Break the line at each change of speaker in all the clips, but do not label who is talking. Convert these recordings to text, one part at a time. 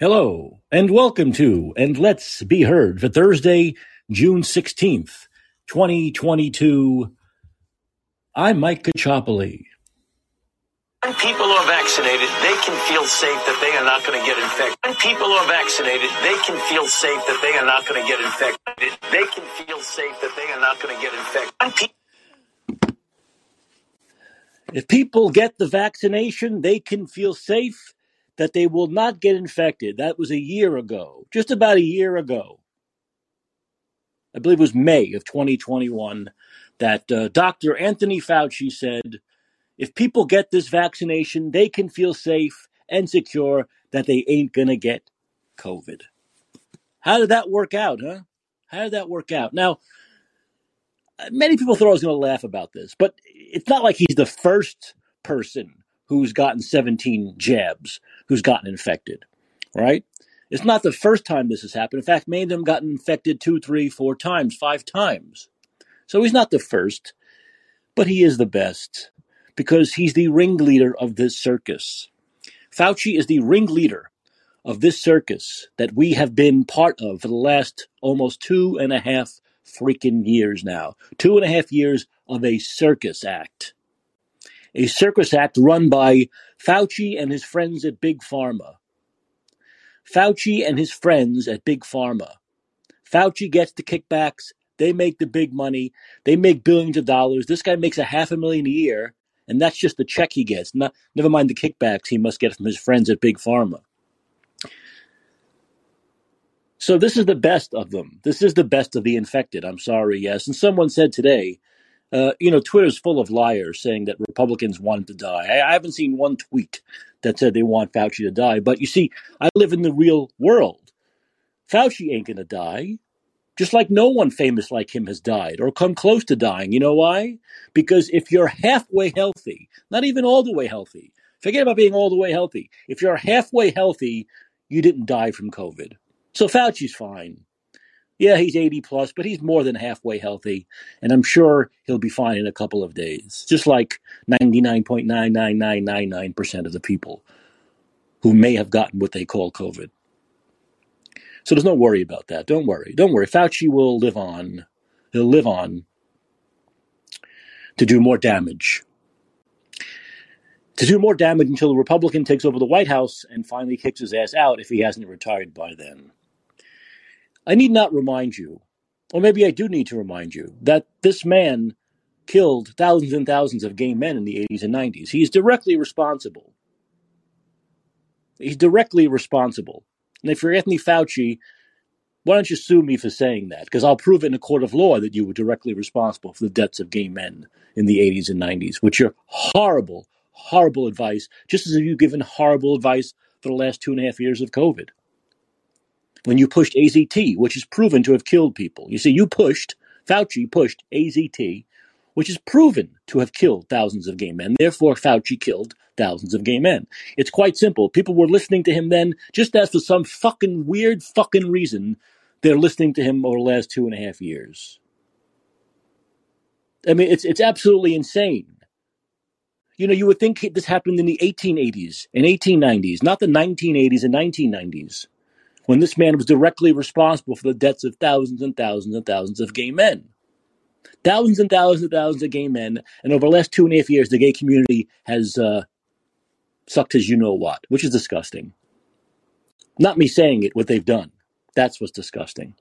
Hello, and welcome to And Let's Be Heard for Thursday, June 16th, 2022. I'm Mike Kachopoli.
When people are vaccinated, they can feel safe that they are not going to get infected. When people are vaccinated, they can feel safe that they are not going to get infected. They can feel safe that they are not going to get infected. Pe-
If people get the vaccination, they can feel safe that they will not get infected. That was a year ago, just about a year ago. I believe it was May of 2021 that uh, Dr. Anthony Fauci said if people get this vaccination, they can feel safe and secure that they ain't going to get COVID. How did that work out, huh? How did that work out? Now, many people thought I was going to laugh about this, but it's not like he's the first person who's gotten 17 jabs who's gotten infected, right? It's not the first time this has happened. In fact, many of them got infected two, three, four times, five times. So he's not the first, but he is the best because he's the ringleader of this circus. Fauci is the ringleader of this circus that we have been part of for the last almost two and a half freaking years now. Two and a half years of a circus act. A circus act run by Fauci and his friends at Big Pharma. Fauci and his friends at Big Pharma. Fauci gets the kickbacks. They make the big money. They make billions of dollars. This guy makes a half a million a year, and that's just the check he gets. Not, never mind the kickbacks he must get from his friends at Big Pharma. So this is the best of them. This is the best of the infected. I'm sorry, yes. And someone said today, uh, you know, Twitter's full of liars saying that Republicans wanted to die. I, I haven't seen one tweet that said they want Fauci to die. But you see, I live in the real world. Fauci ain't gonna die. Just like no one famous like him has died or come close to dying. You know why? Because if you're halfway healthy, not even all the way healthy, forget about being all the way healthy. If you're halfway healthy, you didn't die from COVID. So Fauci's fine. Yeah, he's 80 plus, but he's more than halfway healthy. And I'm sure he'll be fine in a couple of days, just like 99.99999% of the people who may have gotten what they call COVID. So there's no worry about that. Don't worry. Don't worry. Fauci will live on. He'll live on to do more damage. To do more damage until the Republican takes over the White House and finally kicks his ass out if he hasn't retired by then. I need not remind you, or maybe I do need to remind you, that this man killed thousands and thousands of gay men in the 80s and 90s. He's directly responsible. He's directly responsible. And if you're Anthony Fauci, why don't you sue me for saying that? Because I'll prove it in a court of law that you were directly responsible for the deaths of gay men in the 80s and 90s, which are horrible, horrible advice, just as if you've given horrible advice for the last two and a half years of COVID. When you pushed AZT, which is proven to have killed people. You see, you pushed, Fauci pushed AZT, which is proven to have killed thousands of gay men. Therefore, Fauci killed thousands of gay men. It's quite simple. People were listening to him then, just as for some fucking weird fucking reason, they're listening to him over the last two and a half years. I mean, it's it's absolutely insane. You know, you would think this happened in the 1880s and 1890s, not the 1980s and 1990s, when this man was directly responsible for the deaths of thousands and thousands and thousands of gay men. Thousands and thousands and thousands of gay men, and over the last two and a half years, the gay community has uh, sucked his you know what, which is disgusting. Not me saying it, what they've done. That's what's disgusting.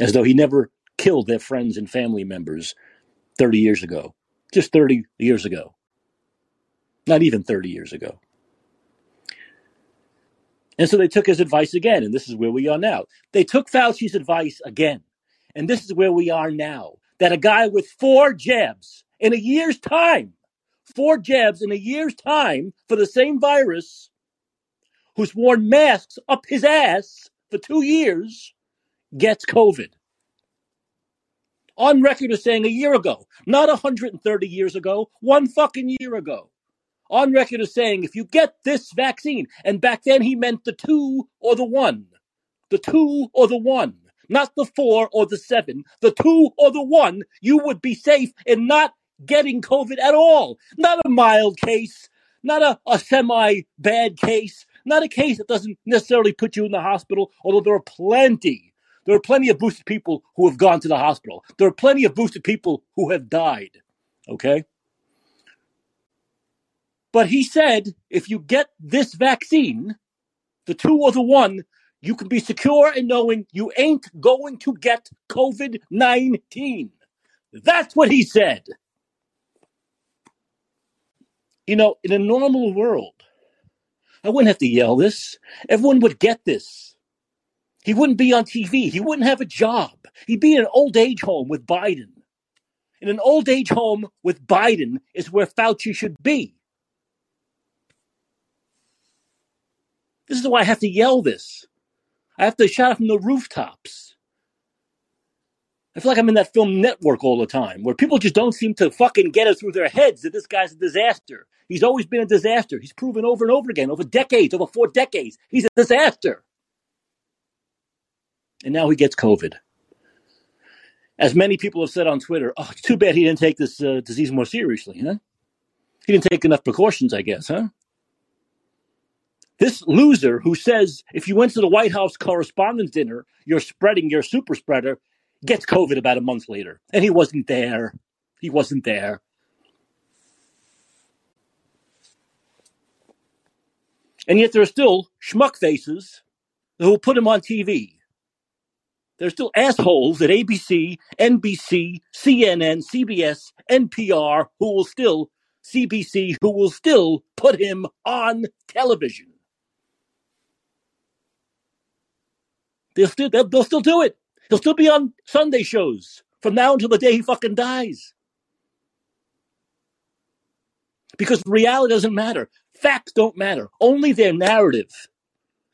As though he never killed their friends and family members 30 years ago. Just 30 years ago. Not even 30 years ago. And so they took his advice again, and this is where we are now. They took Fauci's advice again, and this is where we are now. That a guy with four jabs in a year's time, four jabs in a year's time for the same virus, who's worn masks up his ass for two years, gets COVID. On record as saying a year ago, not 130 years ago, one fucking year ago on record as saying if you get this vaccine, and back then he meant the two or the one, the two or the one, not the four or the seven, the two or the one, you would be safe in not getting COVID at all. Not a mild case, not a, a semi bad case, Not a case that doesn't necessarily put you in the hospital, although there are plenty. There are plenty of boosted people who have gone to the hospital. There are plenty of boosted people who have died. Okay? But he said if you get this vaccine, the two or the one, you can be secure in knowing you ain't going to get COVID 19. That's what he said. You know, in a normal world, I wouldn't have to yell this. Everyone would get this. He wouldn't be on TV. He wouldn't have a job. He'd be in an old age home with Biden. In an old age home with Biden is where Fauci should be. This is why I have to yell this. I have to shout it from the rooftops. I feel like I'm in that film network all the time where people just don't seem to fucking get it through their heads that this guy's a disaster. He's always been a disaster. He's proven over and over again, over decades, over four decades. He's a disaster. And now he gets COVID. As many people have said on Twitter, oh, it's too bad he didn't take this uh, disease more seriously, huh? He didn't take enough precautions, I guess, huh? This loser who says if you went to the White House Correspondents' Dinner, you're spreading your super spreader, gets COVID about a month later. And he wasn't there. He wasn't there. And yet there are still schmuck faces who will put him on TV. There's still assholes at ABC, NBC, CNN, CBS, NPR who will still, CBC, who will still put him on television. They'll still they'll, they'll still do it. He'll still be on Sunday shows from now until the day he fucking dies. Because reality doesn't matter. Facts don't matter. Only their narrative.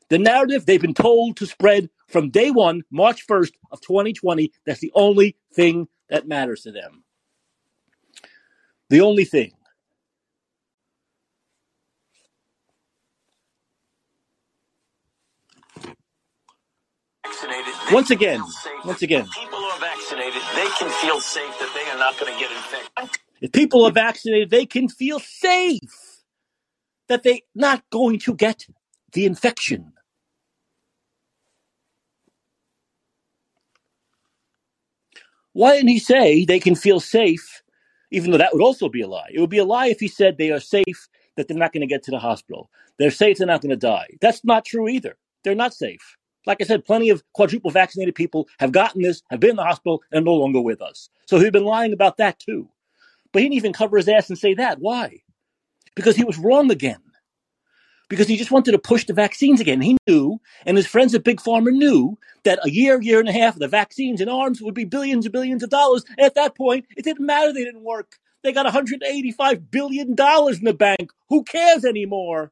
The narrative they've been told to spread from day one, March 1st of 2020, that's the only thing that matters to them. The only thing.
Vaccinated,
Once again, once
If
again,
people are vaccinated, they can feel safe that they are not going to get infected.
if people are vaccinated, they can feel safe that they're not going to get the infection. Why didn't he say they can feel safe, even though that would also be a lie? It would be a lie if he said they are safe, that they're not going to get to the hospital. They're safe, they're not going to die. That's not true either. They're not safe. Like I said, plenty of quadruple vaccinated people have gotten this, have been in the hospital, and no longer with us. So he'd been lying about that too. But he didn't even cover his ass and say that. Why? Because he was wrong again. Because he just wanted to push the vaccines again. He knew, and his friends at Big Pharma knew, that a year, year and a half, of the vaccines and arms would be billions and billions of dollars. And at that point, it didn't matter they didn't work. They got $185 billion in the bank. Who cares anymore?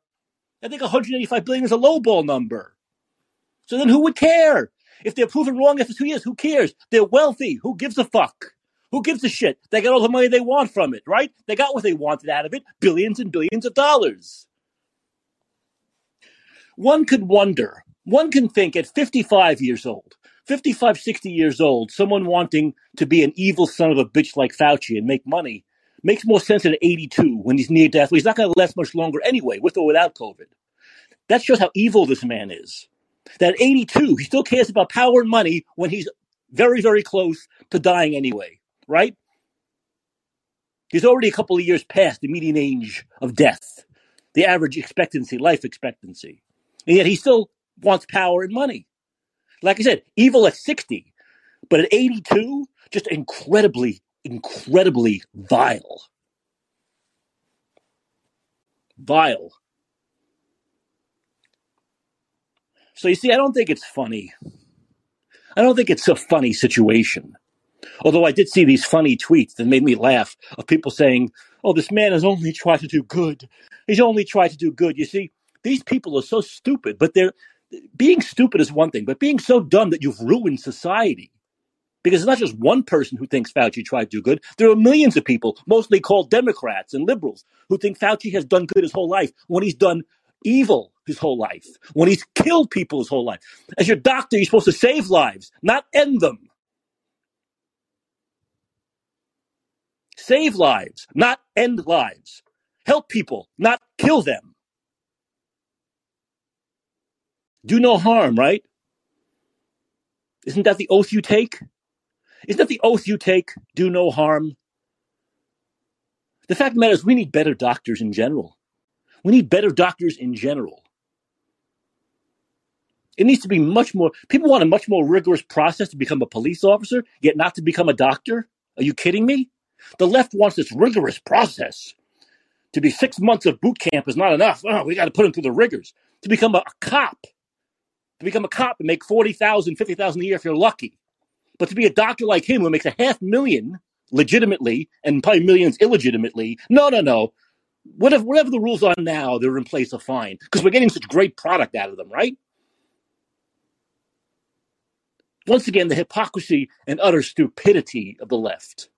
I think 185 billion is a lowball number. So then who would care? If they're proven wrong after two years, who cares? They're wealthy. Who gives a fuck? Who gives a shit? They got all the money they want from it, right? They got what they wanted out of it billions and billions of dollars. One could wonder, one can think at 55 years old, 55, 60 years old, someone wanting to be an evil son of a bitch like Fauci and make money makes more sense than 82 when he's near death. Well, he's not going to last much longer anyway, with or without COVID. That shows how evil this man is. That at 82, he still cares about power and money when he's very, very close to dying anyway, right? He's already a couple of years past the median age of death, the average expectancy, life expectancy. And yet he still wants power and money. Like I said, evil at 60, but at 82, just incredibly, incredibly vile. Vile. So you see, I don't think it's funny. I don't think it's a funny situation. Although I did see these funny tweets that made me laugh of people saying, oh, this man has only tried to do good. He's only tried to do good. You see, these people are so stupid, but they're being stupid is one thing, but being so dumb that you've ruined society. Because it's not just one person who thinks Fauci tried to do good. There are millions of people, mostly called Democrats and liberals, who think Fauci has done good his whole life when he's done evil his whole life, when he's killed people his whole life. As your doctor, you're supposed to save lives, not end them. Save lives, not end lives. Help people, not kill them. Do no harm, right? Isn't that the oath you take? Isn't that the oath you take? Do no harm. The fact of the matter is, we need better doctors in general. We need better doctors in general. It needs to be much more. People want a much more rigorous process to become a police officer, yet not to become a doctor. Are you kidding me? The left wants this rigorous process. To be six months of boot camp is not enough. Oh, we got to put them through the rigors. To become a, a cop, to become a cop and make 40,000, 50,000 a year if you're lucky. But to be a doctor like him who makes a half million legitimately and probably millions illegitimately, no, no, no. Whatever, whatever the rules are now, they're in place of fine because we're getting such great product out of them, right? Once again, the hypocrisy and utter stupidity of the left.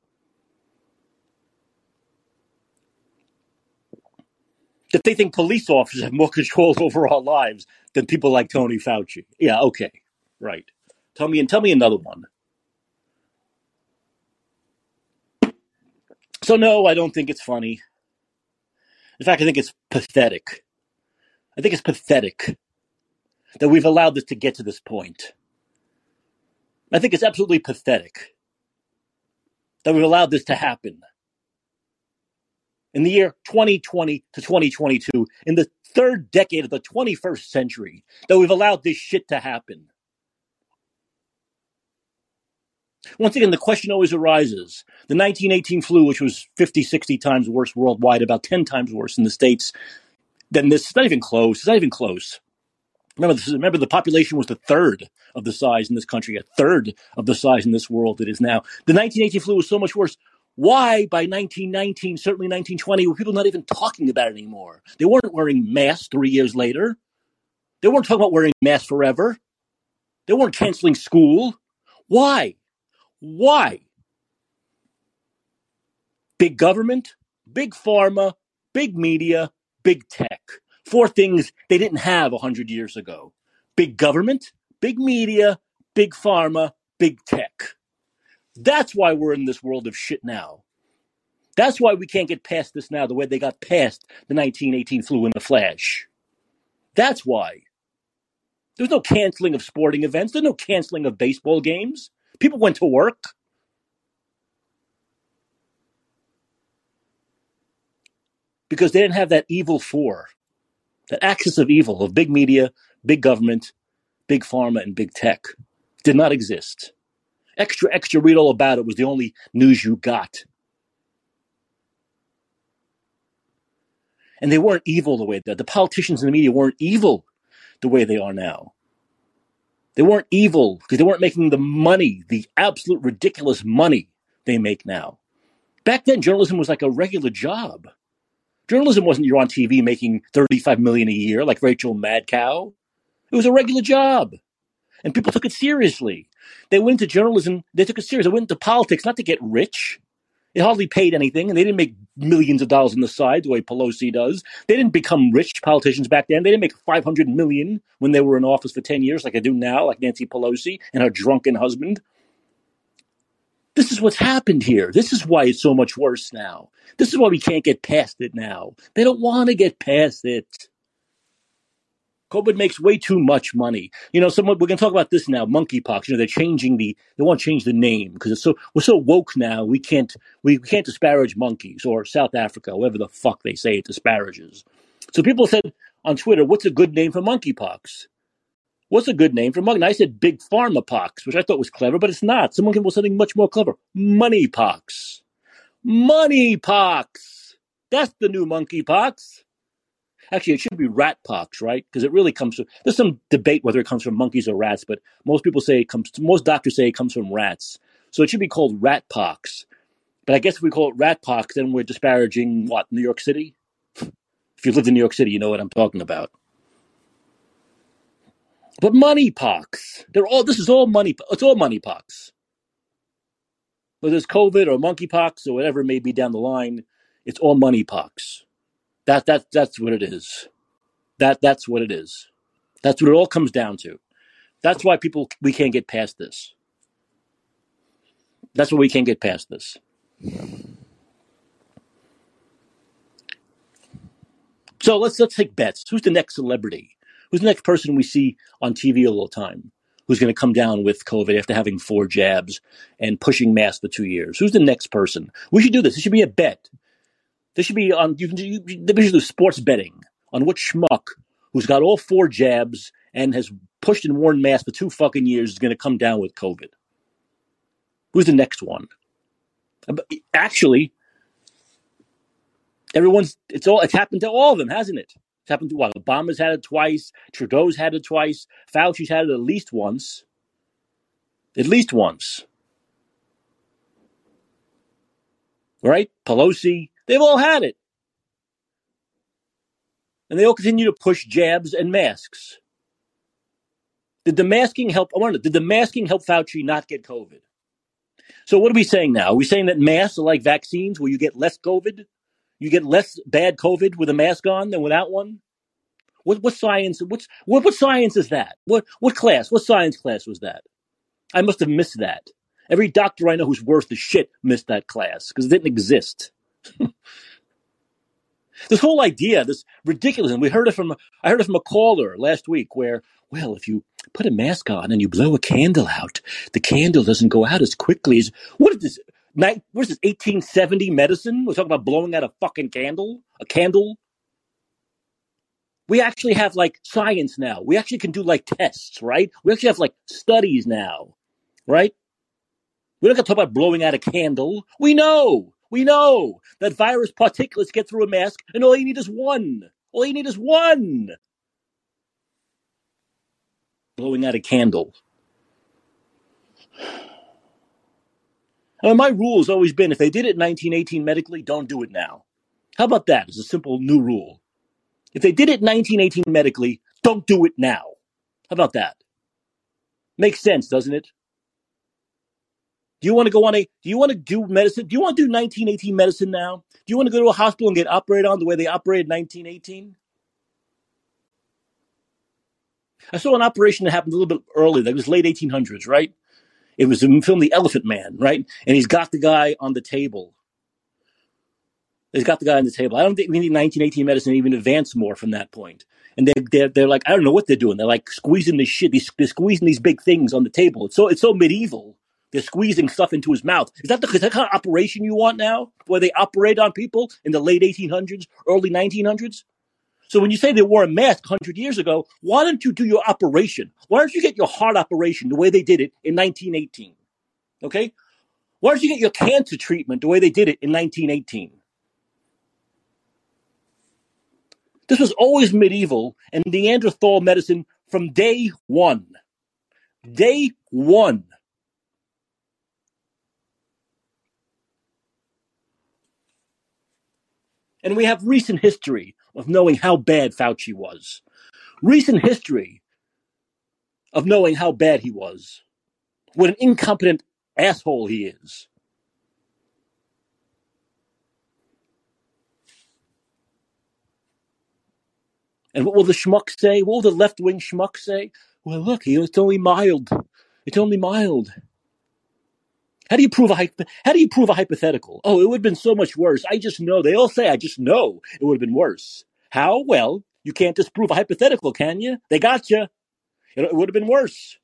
That they think police officers have more control over our lives than people like Tony Fauci. Yeah, okay, right. Tell me and tell me another one. So no, I don't think it's funny. In fact, I think it's pathetic. I think it's pathetic that we've allowed this to get to this point. I think it's absolutely pathetic that we've allowed this to happen. In the year 2020 to 2022, in the third decade of the 21st century, that we've allowed this shit to happen. Once again, the question always arises. The 1918 flu, which was 50, 60 times worse worldwide, about 10 times worse in the States than this, it's not even close. It's not even close. Remember, this, remember, the population was the third of the size in this country, a third of the size in this world it is now. The 1918 flu was so much worse. Why, by 1919, certainly 1920, were people not even talking about it anymore? They weren't wearing masks three years later. They weren't talking about wearing masks forever. They weren't canceling school. Why? Why? Big government, big pharma, big media, big tech. Four things they didn't have 100 years ago big government, big media, big pharma, big tech. That's why we're in this world of shit now. That's why we can't get past this now the way they got past the 1918 flu in the flash. That's why. There's no canceling of sporting events. There's no canceling of baseball games. People went to work. Because they didn't have that evil four, that axis of evil of big media, big government, big pharma, and big tech did not exist. Extra, extra, read all about it was the only news you got. And they weren't evil the way that the politicians and the media weren't evil the way they are now. They weren't evil because they weren't making the money, the absolute ridiculous money they make now. Back then, journalism was like a regular job. Journalism wasn't you're on TV making 35 million a year like Rachel Madcow. It was a regular job. And people took it seriously. They went into journalism, they took it serious. They went into politics not to get rich. They hardly paid anything, and they didn't make millions of dollars on the side the way Pelosi does. They didn't become rich politicians back then. They didn't make 500 million when they were in office for 10 years like they do now, like Nancy Pelosi and her drunken husband. This is what's happened here. This is why it's so much worse now. This is why we can't get past it now. They don't want to get past it. COVID makes way too much money. You know, someone we're gonna talk about this now. Monkeypox. You know, they're changing the they want to change the name because it's so we're so woke now. We can't we can't disparage monkeys or South Africa, whatever the fuck they say it disparages. So people said on Twitter, "What's a good name for monkeypox?" What's a good name for monkey? And I said big pharma pox, which I thought was clever, but it's not. Someone came up with something much more clever. Money pox. Money pox. That's the new monkeypox. Actually, it should be rat pox, right? Because it really comes from. There's some debate whether it comes from monkeys or rats, but most people say it comes. Most doctors say it comes from rats. So it should be called rat pox. But I guess if we call it rat pox, then we're disparaging what New York City. If you lived in New York City, you know what I'm talking about. But money pox. They're all. This is all money. It's all money pox. Whether it's COVID or monkeypox or whatever it may be down the line, it's all money pox. That that that's what it is. That that's what it is. That's what it all comes down to. That's why people we can't get past this. That's why we can't get past this. So let's let's take bets. Who's the next celebrity? Who's the next person we see on TV all the time who's going to come down with COVID after having four jabs and pushing masks for two years? Who's the next person? We should do this. This should be a bet. This should be on. You can you, we should do sports betting on which schmuck who's got all four jabs and has pushed and worn masks for two fucking years is going to come down with COVID. Who's the next one? Actually, everyone's it's all it's happened to all of them, hasn't it? It's happened to what? Obama's had it twice, Trudeau's had it twice, Fauci's had it at least once. At least once. Right? Pelosi, they've all had it. And they all continue to push jabs and masks. Did the masking help? I wonder, did the masking help Fauci not get COVID? So what are we saying now? Are we saying that masks are like vaccines where you get less COVID? You get less bad COVID with a mask on than without one? What what science what's what what science is that? What what class? What science class was that? I must have missed that. Every doctor I know who's worth the shit missed that class because it didn't exist. this whole idea, this ridiculous, and we heard it from I heard it from a caller last week where, well, if you put a mask on and you blow a candle out, the candle doesn't go out as quickly as what is this? Is this? 1870 medicine? We're talking about blowing out a fucking candle, a candle. We actually have like science now. We actually can do like tests, right? We actually have like studies now, right? We don't got to talk about blowing out a candle. We know, we know that virus particulates get through a mask, and all you need is one. All you need is one. Blowing out a candle. My rule has always been if they did it in 1918 medically, don't do it now. How about that as a simple new rule? If they did it in 1918 medically, don't do it now. How about that? Makes sense, doesn't it? Do you want to go on a, do you want to do medicine? Do you want to do 1918 medicine now? Do you want to go to a hospital and get operated on the way they operated 1918? I saw an operation that happened a little bit early. That was late 1800s, right? It was a film, The Elephant Man, right? And he's got the guy on the table. He's got the guy on the table. I don't think we need 1918 medicine even advance more from that point. And they're, they're, they're like, I don't know what they're doing. They're like squeezing this shit. They're squeezing these big things on the table. It's so, it's so medieval. They're squeezing stuff into his mouth. Is that the, is that kind of operation you want now? Where they operate on people in the late 1800s, early 1900s? So when you say they wore a mask 100 years ago, why don't you do your operation? Why don't you get your heart operation the way they did it in 1918? Okay? Why don't you get your cancer treatment the way they did it in 1918? This was always medieval and Neanderthal medicine from day one. Day one. And we have recent history of knowing how bad Fauci was. Recent history of knowing how bad he was. What an incompetent asshole he is. And what will the schmuck say? What will the left wing schmuck say? Well, look, it's only mild. It's only mild. How do you prove a how do you prove a hypothetical? Oh, it would have been so much worse. I just know. They all say I just know it would have been worse. How? Well, you can't disprove a hypothetical, can you? They got you. It would have been worse.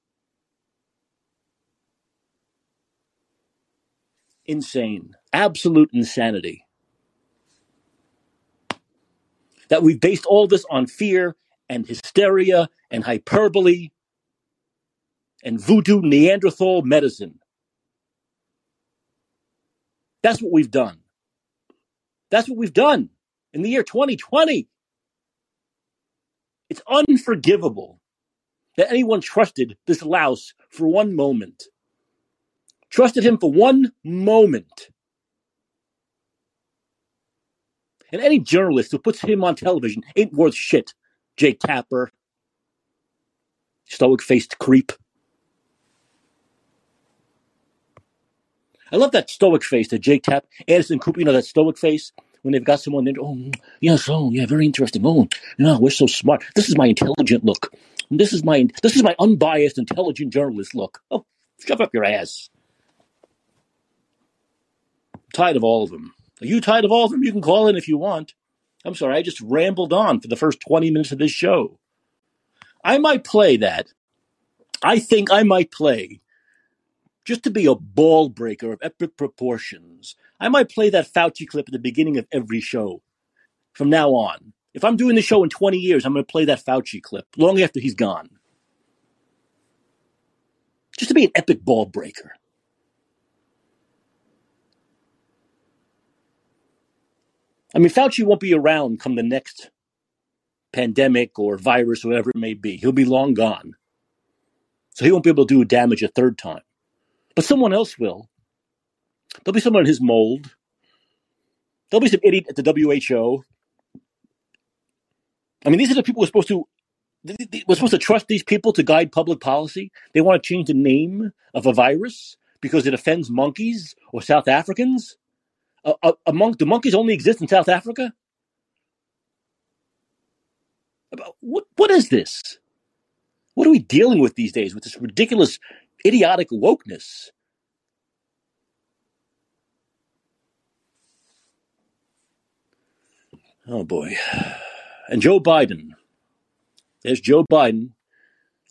Insane. Absolute insanity. That we've based all this on fear and hysteria and hyperbole and voodoo Neanderthal medicine. That's what we've done. That's what we've done in the year 2020. It's unforgivable that anyone trusted this louse for one moment. Trusted him for one moment. And any journalist who puts him on television ain't worth shit. Jake Tapper, stoic faced creep. I love that stoic face that Jake Tapp, Anderson Cooper, you know, that stoic face when they've got someone. Oh, yes, oh, yeah, very interesting. Oh, yeah, we're so smart. This is my intelligent look. This is my this is my unbiased, intelligent journalist look. Oh, shove up your ass. I'm tired of all of them. Are you tired of all of them? You can call in if you want. I'm sorry, I just rambled on for the first 20 minutes of this show. I might play that. I think I might play just to be a ball breaker of epic proportions. I might play that Fauci clip at the beginning of every show from now on. If I'm doing the show in 20 years, I'm going to play that Fauci clip long after he's gone. Just to be an epic ball breaker. I mean, Fauci won't be around come the next pandemic or virus whatever it may be. He'll be long gone. So he won't be able to do damage a third time. But someone else will. There'll be someone in his mold. There'll be some idiot at the WHO. I mean, these are the people we're supposed to we're supposed to trust these people to guide public policy. They want to change the name of a virus because it offends monkeys or South Africans. A, a, a monk, do monkeys only exist in South Africa? What what is this? What are we dealing with these days with this ridiculous, idiotic wokeness? Oh boy. And Joe Biden. There's Joe Biden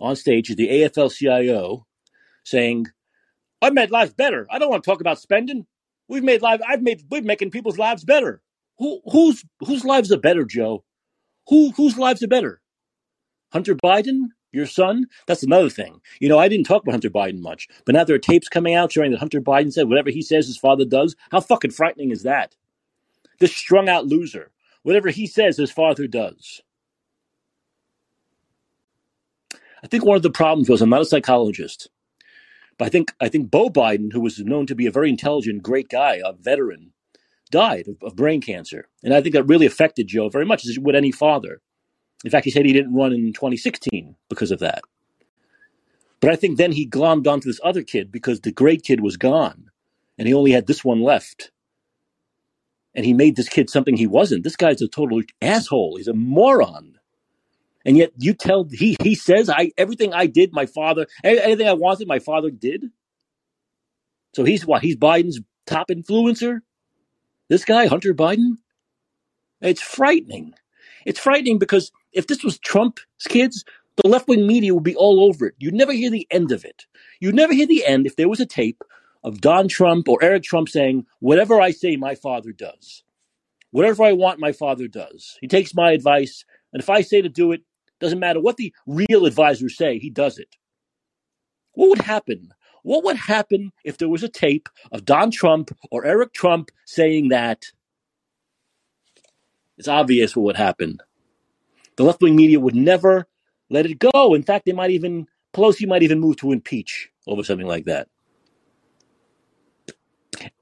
on stage at the AFL CIO saying, I made lives better. I don't want to talk about spending. We've made lives I've made we're making people's lives better. Who whose whose lives are better, Joe? Who whose lives are better? Hunter Biden, your son? That's another thing. You know, I didn't talk about Hunter Biden much, but now there are tapes coming out showing that Hunter Biden said whatever he says his father does. How fucking frightening is that? This strung out loser. Whatever he says his father does. I think one of the problems was I'm not a psychologist, but I think I think Beau Biden, who was known to be a very intelligent, great guy, a veteran, died of, of brain cancer, and I think that really affected Joe very much, as would any father. In fact, he said he didn't run in 2016 because of that. But I think then he glommed onto this other kid because the great kid was gone, and he only had this one left. And he made this kid something he wasn't. This guy's a total asshole. He's a moron and yet you tell he he says I everything I did, my father anything I wanted, my father did. So he's what? He's Biden's top influencer. This guy, Hunter Biden. It's frightening. It's frightening because if this was Trump's kids, the left wing media would be all over it. You'd never hear the end of it. You'd never hear the end if there was a tape of Don Trump or Eric Trump saying, Whatever I say, my father does. Whatever I want, my father does. He takes my advice, and if I say to do it, doesn't matter what the real advisors say, he does it. What would happen? What would happen if there was a tape of Don Trump or Eric Trump saying that? It's obvious what would happen. The left wing media would never let it go. In fact, they might even, Pelosi might even move to impeach over something like that.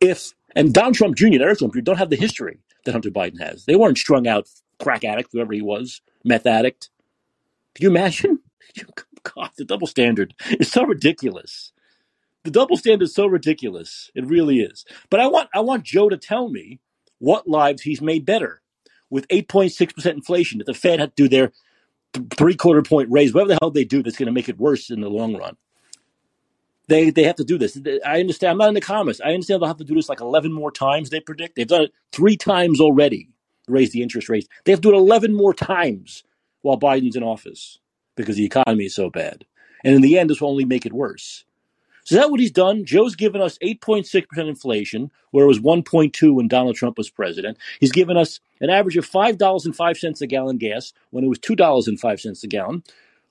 If, and Donald Trump Jr. and Eric Trump Jr. don't have the history that Hunter Biden has. They weren't strung out crack addict, whoever he was, meth addict. Can you imagine? God, the double standard is so ridiculous. The double standard is so ridiculous. It really is. But I want I want Joe to tell me what lives he's made better with 8.6% inflation that the Fed had to do their three quarter point raise, whatever the hell they do that's going to make it worse in the long run. They they have to do this. I understand. I'm not the comments. I understand they'll have to do this like 11 more times. They predict they've done it three times already. Raise the interest rates. They have to do it 11 more times while Biden's in office because the economy is so bad. And in the end, this will only make it worse. So that what he's done. Joe's given us 8.6% inflation, where it was 1.2 when Donald Trump was president. He's given us an average of $5.05 a gallon gas when it was $2.05 a gallon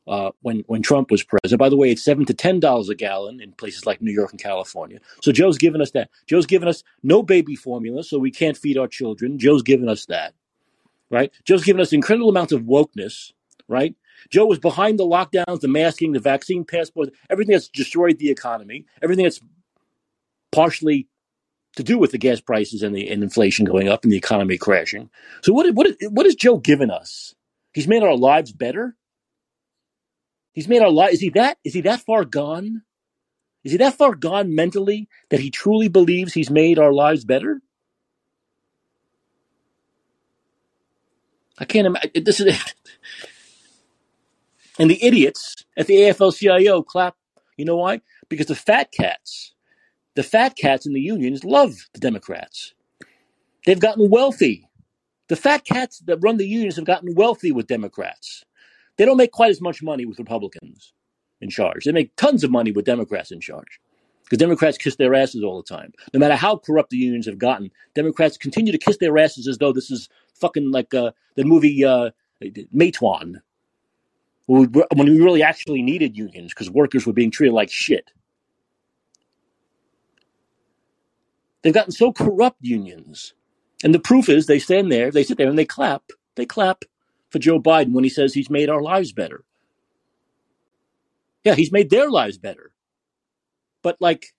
uh, when, when Trump was president. By the way, it's 7 to $10 a gallon in places like New York and California. So Joe's given us that. Joe's given us no baby formula, so we can't feed our children. Joe's given us that right? Joe's given us incredible amounts of wokeness, right? Joe was behind the lockdowns, the masking, the vaccine passport, everything that's destroyed the economy, everything that's partially to do with the gas prices and the and inflation going up and the economy crashing. So what what what has Joe given us? He's made our lives better. He's made our lives. Is he that? Is he that far gone? Is he that far gone mentally that he truly believes he's made our lives better? I can't imagine. This is, and the idiots at the AFL-CIO clap. You know why? Because the fat cats, the fat cats in the unions love the Democrats. They've gotten wealthy. The fat cats that run the unions have gotten wealthy with Democrats. They don't make quite as much money with Republicans in charge. They make tons of money with Democrats in charge. Because Democrats kiss their asses all the time. No matter how corrupt the unions have gotten, Democrats continue to kiss their asses as though this is fucking like uh, the movie uh, Matewan, when we really actually needed unions because workers were being treated like shit. They've gotten so corrupt unions. And the proof is they stand there, they sit there and they clap. They clap for Joe Biden when he says he's made our lives better. Yeah, he's made their lives better. But like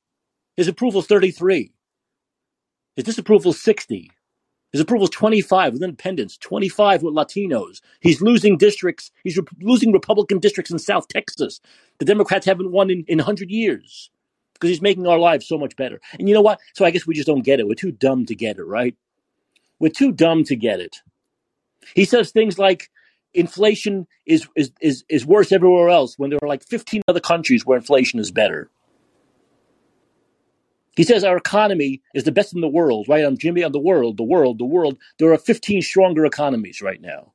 his approval's 33. His disapproval's 60. His approval is 25 with independents, 25 with Latinos. He's losing districts. He's re- losing Republican districts in South Texas. The Democrats haven't won in, in 100 years because he's making our lives so much better. And you know what? So I guess we just don't get it. We're too dumb to get it, right? We're too dumb to get it. He says things like inflation is, is, is, is worse everywhere else when there are like 15 other countries where inflation is better. He says our economy is the best in the world, right? I'm Jimmy on the world, the world, the world. There are 15 stronger economies right now.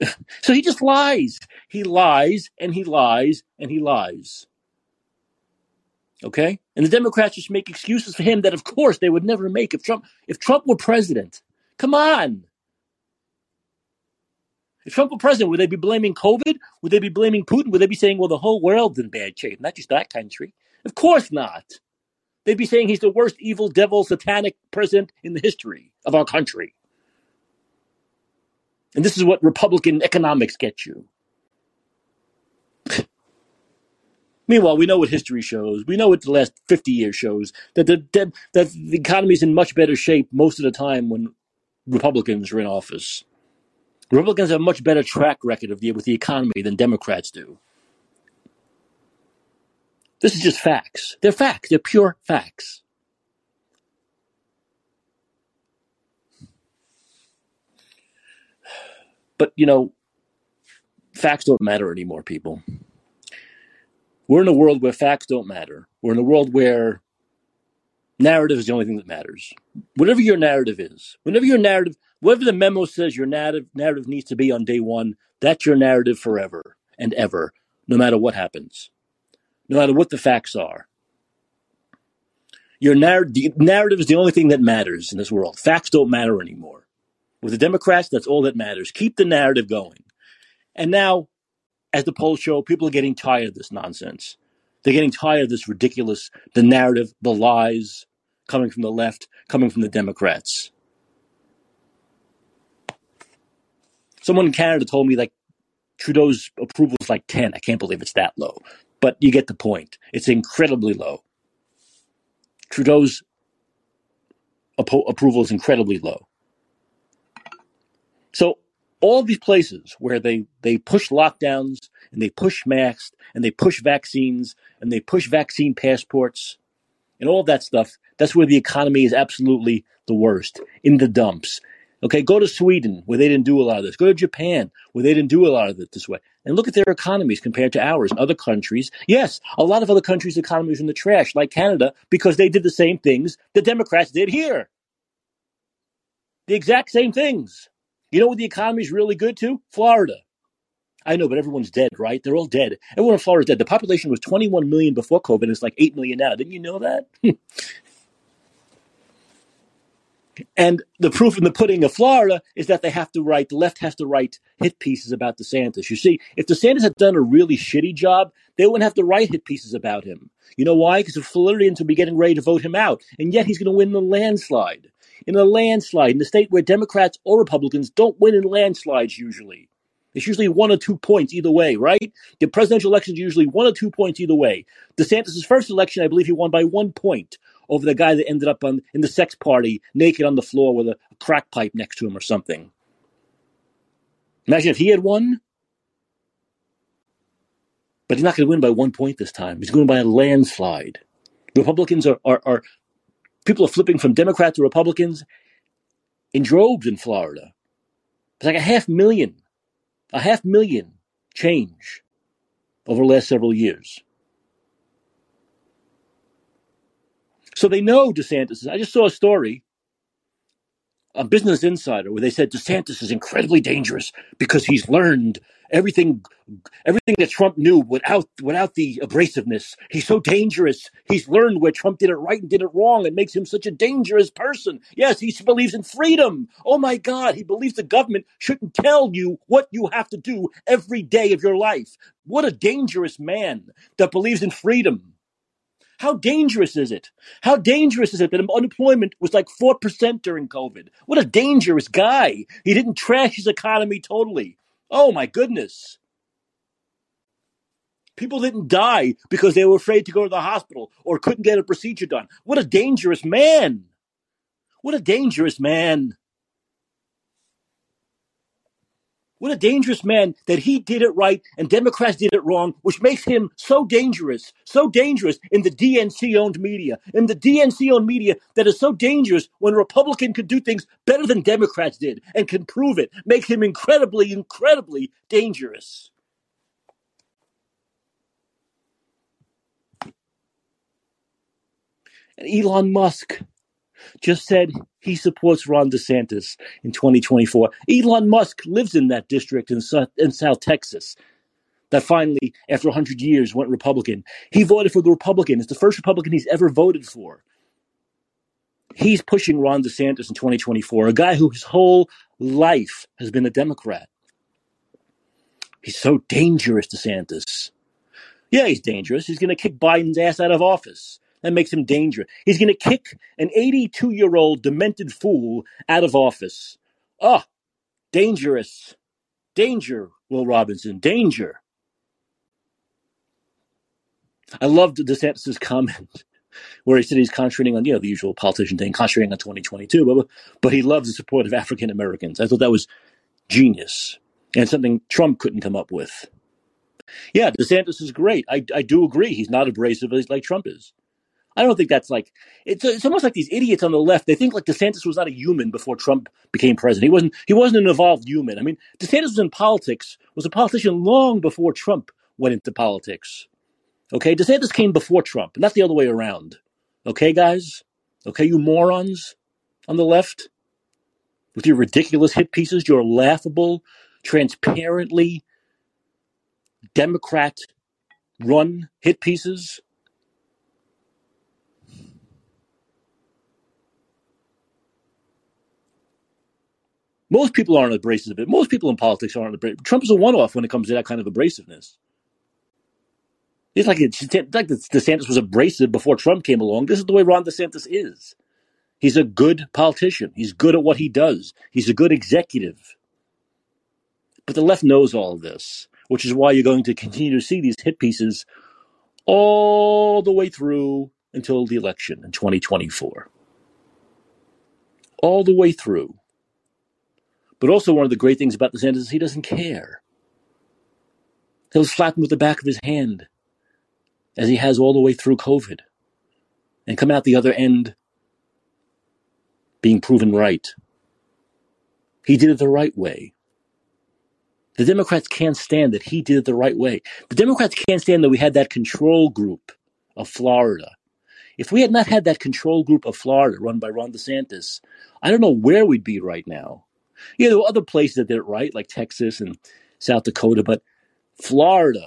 so he just lies. He lies and he lies and he lies. Okay? And the Democrats just make excuses for him that of course they would never make if Trump if Trump were president. Come on. If Trump were president, would they be blaming COVID? Would they be blaming Putin? Would they be saying, well, the whole world's in bad shape, not just that country? Of course not. They'd be saying he's the worst evil, devil, satanic president in the history of our country. And this is what Republican economics gets you. Meanwhile, we know what history shows. We know what the last 50 years shows that the, that the economy is in much better shape most of the time when Republicans are in office. Republicans have a much better track record of the, with the economy than Democrats do. This is just facts. They're facts. They're pure facts. But, you know, facts don't matter anymore, people. We're in a world where facts don't matter. We're in a world where narrative is the only thing that matters. Whatever your narrative is, whatever your narrative, whatever the memo says your narrative narrative needs to be on day one, that's your narrative forever and ever, no matter what happens no matter what the facts are. Your narr- narrative is the only thing that matters in this world. Facts don't matter anymore. With the Democrats, that's all that matters. Keep the narrative going. And now, as the polls show, people are getting tired of this nonsense. They're getting tired of this ridiculous, the narrative, the lies coming from the left, coming from the Democrats. Someone in Canada told me like Trudeau's approval is like 10. I can't believe it's that low but you get the point. It's incredibly low. Trudeau's approval is incredibly low. So all these places where they, they push lockdowns and they push masks and they push vaccines and they push vaccine passports and all that stuff, that's where the economy is absolutely the worst, in the dumps. Okay, go to Sweden where they didn't do a lot of this. Go to Japan where they didn't do a lot of it this way. And look at their economies compared to ours. And other countries, yes, a lot of other countries' economies are in the trash, like Canada, because they did the same things the Democrats did here. The exact same things. You know what the economy is really good to? Florida. I know, but everyone's dead, right? They're all dead. Everyone in Florida is dead. The population was 21 million before COVID. It's like 8 million now. Didn't you know that? And the proof in the pudding of Florida is that they have to write, the left has to write hit pieces about DeSantis. You see, if DeSantis had done a really shitty job, they wouldn't have to write hit pieces about him. You know why? Because the Floridians would be getting ready to vote him out. And yet he's going to win the landslide. In a landslide, in a state where Democrats or Republicans don't win in landslides usually. It's usually one or two points either way, right? The presidential election is usually one or two points either way. DeSantis' first election, I believe he won by one point over the guy that ended up on in the sex party naked on the floor with a, a crack pipe next to him or something. Imagine if he had won. But he's not going to win by one point this time. He's going by a landslide. Republicans are, are, are people are flipping from Democrat to Republicans in droves in Florida. It's like a half million, a half million change over the last several years. So they know DeSantis. I just saw a story on Business Insider where they said DeSantis is incredibly dangerous because he's learned everything everything that Trump knew without without the abrasiveness. He's so dangerous. He's learned where Trump did it right and did it wrong. It makes him such a dangerous person. Yes, he believes in freedom. Oh my God, he believes the government shouldn't tell you what you have to do every day of your life. What a dangerous man that believes in freedom. How dangerous is it? How dangerous is it that unemployment was like 4% during COVID? What a dangerous guy. He didn't trash his economy totally. Oh my goodness. People didn't die because they were afraid to go to the hospital or couldn't get a procedure done. What a dangerous man. What a dangerous man. What a dangerous man that he did it right and Democrats did it wrong, which makes him so dangerous, so dangerous in the DNC owned media, in the DNC owned media that is so dangerous when a Republican could do things better than Democrats did and can prove it, makes him incredibly, incredibly dangerous. And Elon Musk just said he supports Ron DeSantis in 2024. Elon Musk lives in that district in, South, in South Texas that finally, after 100 years, went Republican. He voted for the Republican. It's the first Republican he's ever voted for. He's pushing Ron DeSantis in 2024, a guy who his whole life has been a Democrat. He's so dangerous, DeSantis. Yeah, he's dangerous. He's going to kick Biden's ass out of office. That makes him dangerous. He's going to kick an 82 year old demented fool out of office. Oh, dangerous. Danger, Will Robinson. Danger. I loved DeSantis' comment where he said he's concentrating on, you know, the usual politician thing, concentrating on 2022, but, but he loves the support of African Americans. I thought that was genius and something Trump couldn't come up with. Yeah, DeSantis is great. I, I do agree. He's not abrasive like Trump is. I don't think that's like it's it's almost like these idiots on the left. They think like DeSantis was not a human before Trump became president. He wasn't he wasn't an evolved human. I mean, DeSantis was in politics, was a politician long before Trump went into politics. Okay, DeSantis came before Trump, not the other way around. Okay, guys? Okay, you morons on the left with your ridiculous hit pieces, your laughable, transparently Democrat run hit pieces. Most people aren't abrasive. Most people in politics aren't abrasive. Trump is a one-off when it comes to that kind of abrasiveness. It's like it's like DeSantis was abrasive before Trump came along. This is the way Ron DeSantis is. He's a good politician. He's good at what he does. He's a good executive. But the left knows all of this, which is why you're going to continue to see these hit pieces all the way through until the election in 2024. All the way through. But also, one of the great things about the DeSantis is he doesn't care. He'll slap him with the back of his hand, as he has all the way through COVID, and come out the other end being proven right. He did it the right way. The Democrats can't stand that he did it the right way. The Democrats can't stand that we had that control group of Florida. If we had not had that control group of Florida run by Ron DeSantis, I don't know where we'd be right now. Yeah, there were other places that did it right, like Texas and South Dakota, but Florida,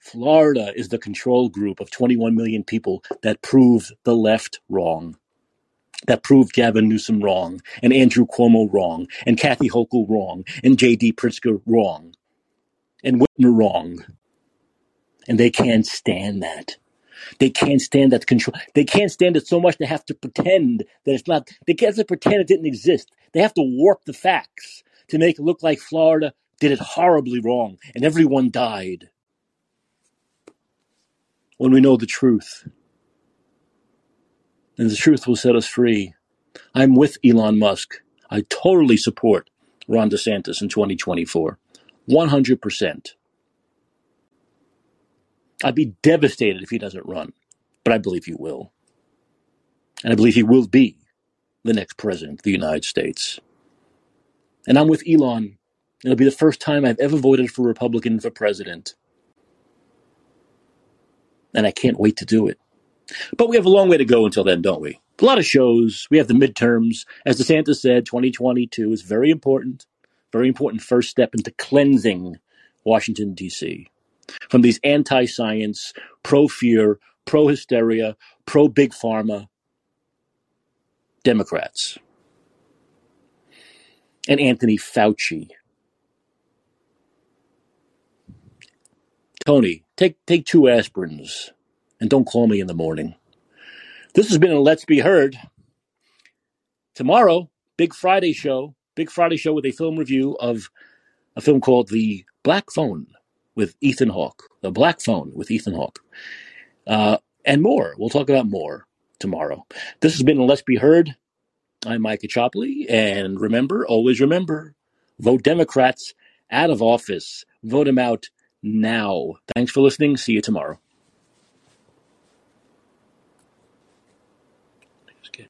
Florida is the control group of 21 million people that proved the left wrong, that proved Gavin Newsom wrong, and Andrew Cuomo wrong, and Kathy Hochul wrong, and J.B. Pritzker wrong, and Whitmer wrong. And they can't stand that. They can't stand that control. They can't stand it so much they have to pretend that it's not. They can't pretend it didn't exist. They have to warp the facts to make it look like Florida did it horribly wrong and everyone died. When we know the truth, and the truth will set us free. I'm with Elon Musk. I totally support Ron DeSantis in 2024. 100%. I'd be devastated if he doesn't run, but I believe he will. And I believe he will be the next president of the United States. And I'm with Elon. It'll be the first time I've ever voted for a Republican for president. And I can't wait to do it. But we have a long way to go until then, don't we? A lot of shows. We have the midterms. As DeSantis said, 2022 is very important, very important first step into cleansing Washington, D.C. from these anti science, pro fear, pro hysteria, pro big pharma Democrats. And Anthony Fauci. Tony, take, take two aspirins and don't call me in the morning. This has been a Let's Be Heard. Tomorrow, Big Friday show, Big Friday show with a film review of a film called The Black Phone with Ethan Hawke. The Black Phone with Ethan Hawke. Uh, and more. We'll talk about more tomorrow. This has been Let's Be Heard. I'm Micah Chopley, and remember, always remember, vote Democrats out of office. Vote them out now. Thanks for listening. See you tomorrow.